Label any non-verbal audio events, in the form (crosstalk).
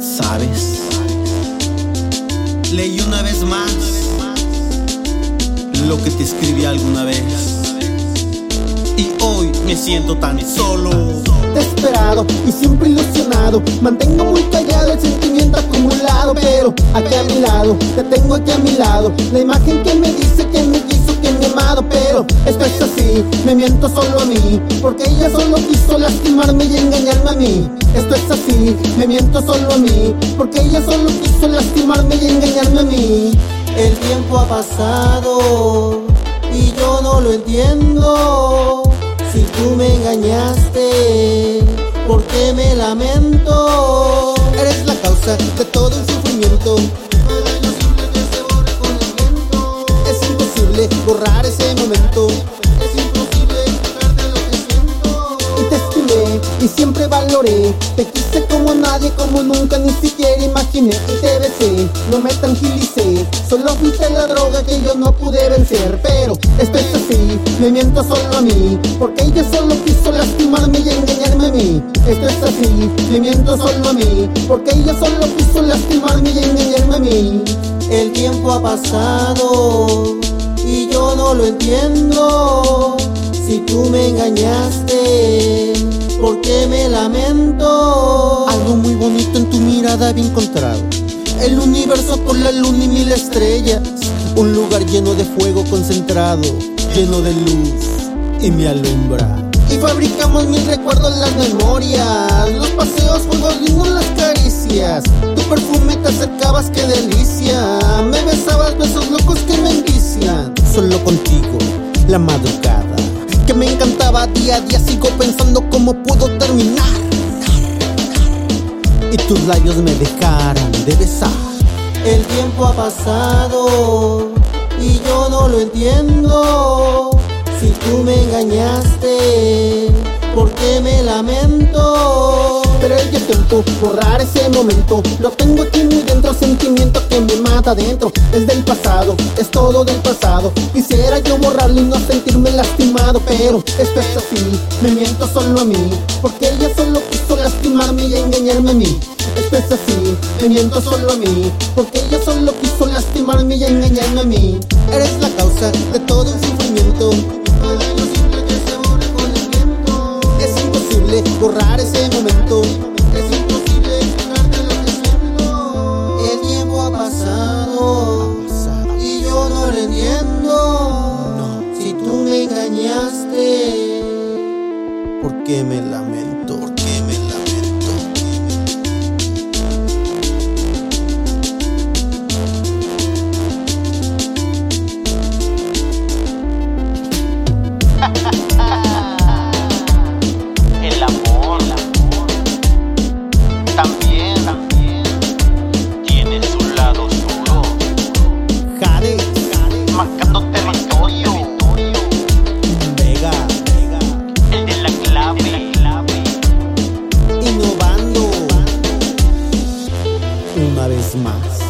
¿sabes? Leí una vez más lo que te escribí alguna vez. Y hoy me siento tan solo. Desesperado y siempre ilusionado. Mantengo muy callado el sentimiento Pero aquí a mi lado, te tengo aquí a mi lado. La imagen que me dice que me quiso, que me amado. Pero esto es así, me miento solo a mí. Porque ella solo quiso lastimarme y engañarme a mí. Esto es así, me miento solo a mí. Porque ella solo quiso lastimarme y engañarme a mí. El tiempo ha pasado y yo no lo entiendo. Si tú me engañaste, ¿por qué me lamento? Eres la causa de todo el sufrimiento. Es imposible borrar ese momento. Es imposible quitarte lo que siento. Y te estimé y siempre valoré. Te quise como nadie, como nunca, ni siquiera imaginé. Y te besé, no me tranquilicé. Solo fuiste la droga que yo no pude vencer. Pero esto es así, me miento solo a mí. Porque ella solo quiso lastimarme y engañarme a mí. Esto es así, me miento solo a mí. Porque ella solo quiso lastimarme y engañarme a mí. El tiempo ha pasado y yo no lo entiendo. Si tú me engañaste, ¿por qué me lamento? Algo muy bonito en tu mirada había encontrado. El universo por la luna y mil estrellas. Un lugar lleno de fuego concentrado, lleno de luz y me alumbra. Y fabricamos mil recuerdos, las memorias, los paseos, juegos lindos, las caricias. Tu perfume te acercabas, qué delicia. Me besabas besos locos que me envician. Solo contigo, la madrugada. Que me encantaba día a día, sigo pensando cómo pudo terminar. Y tus labios me dejaran de besar. El tiempo ha pasado y yo no lo entiendo. Si tú me engañaste, ¿por qué me lamento? Pero es tiempo borrar ese momento. Lo tengo aquí muy dentro, sentimiento que me mata dentro. Es del pasado, es todo del pasado. Quisiera yo borrarlo y no sentirme lastimado, pero esto es así. Me miento solo a mí, porque ella y engañarme a mí. Esto es así, me miento solo a mí, porque ella solo quiso lastimarme y engañarme a mí. Eres la causa de todo el sufrimiento. Es imposible borrar ese momento. Es imposible quitarte lo que siento. El tiempo ha pasado y yo no lo entiendo. Si tú me engañaste, ¿por qué me el (laughs) amor, el amor también, también tiene su lado duro. Jade, Jade, marcando territorio. Vega, Vega, el de la clave, de la clave. innovando una vez más.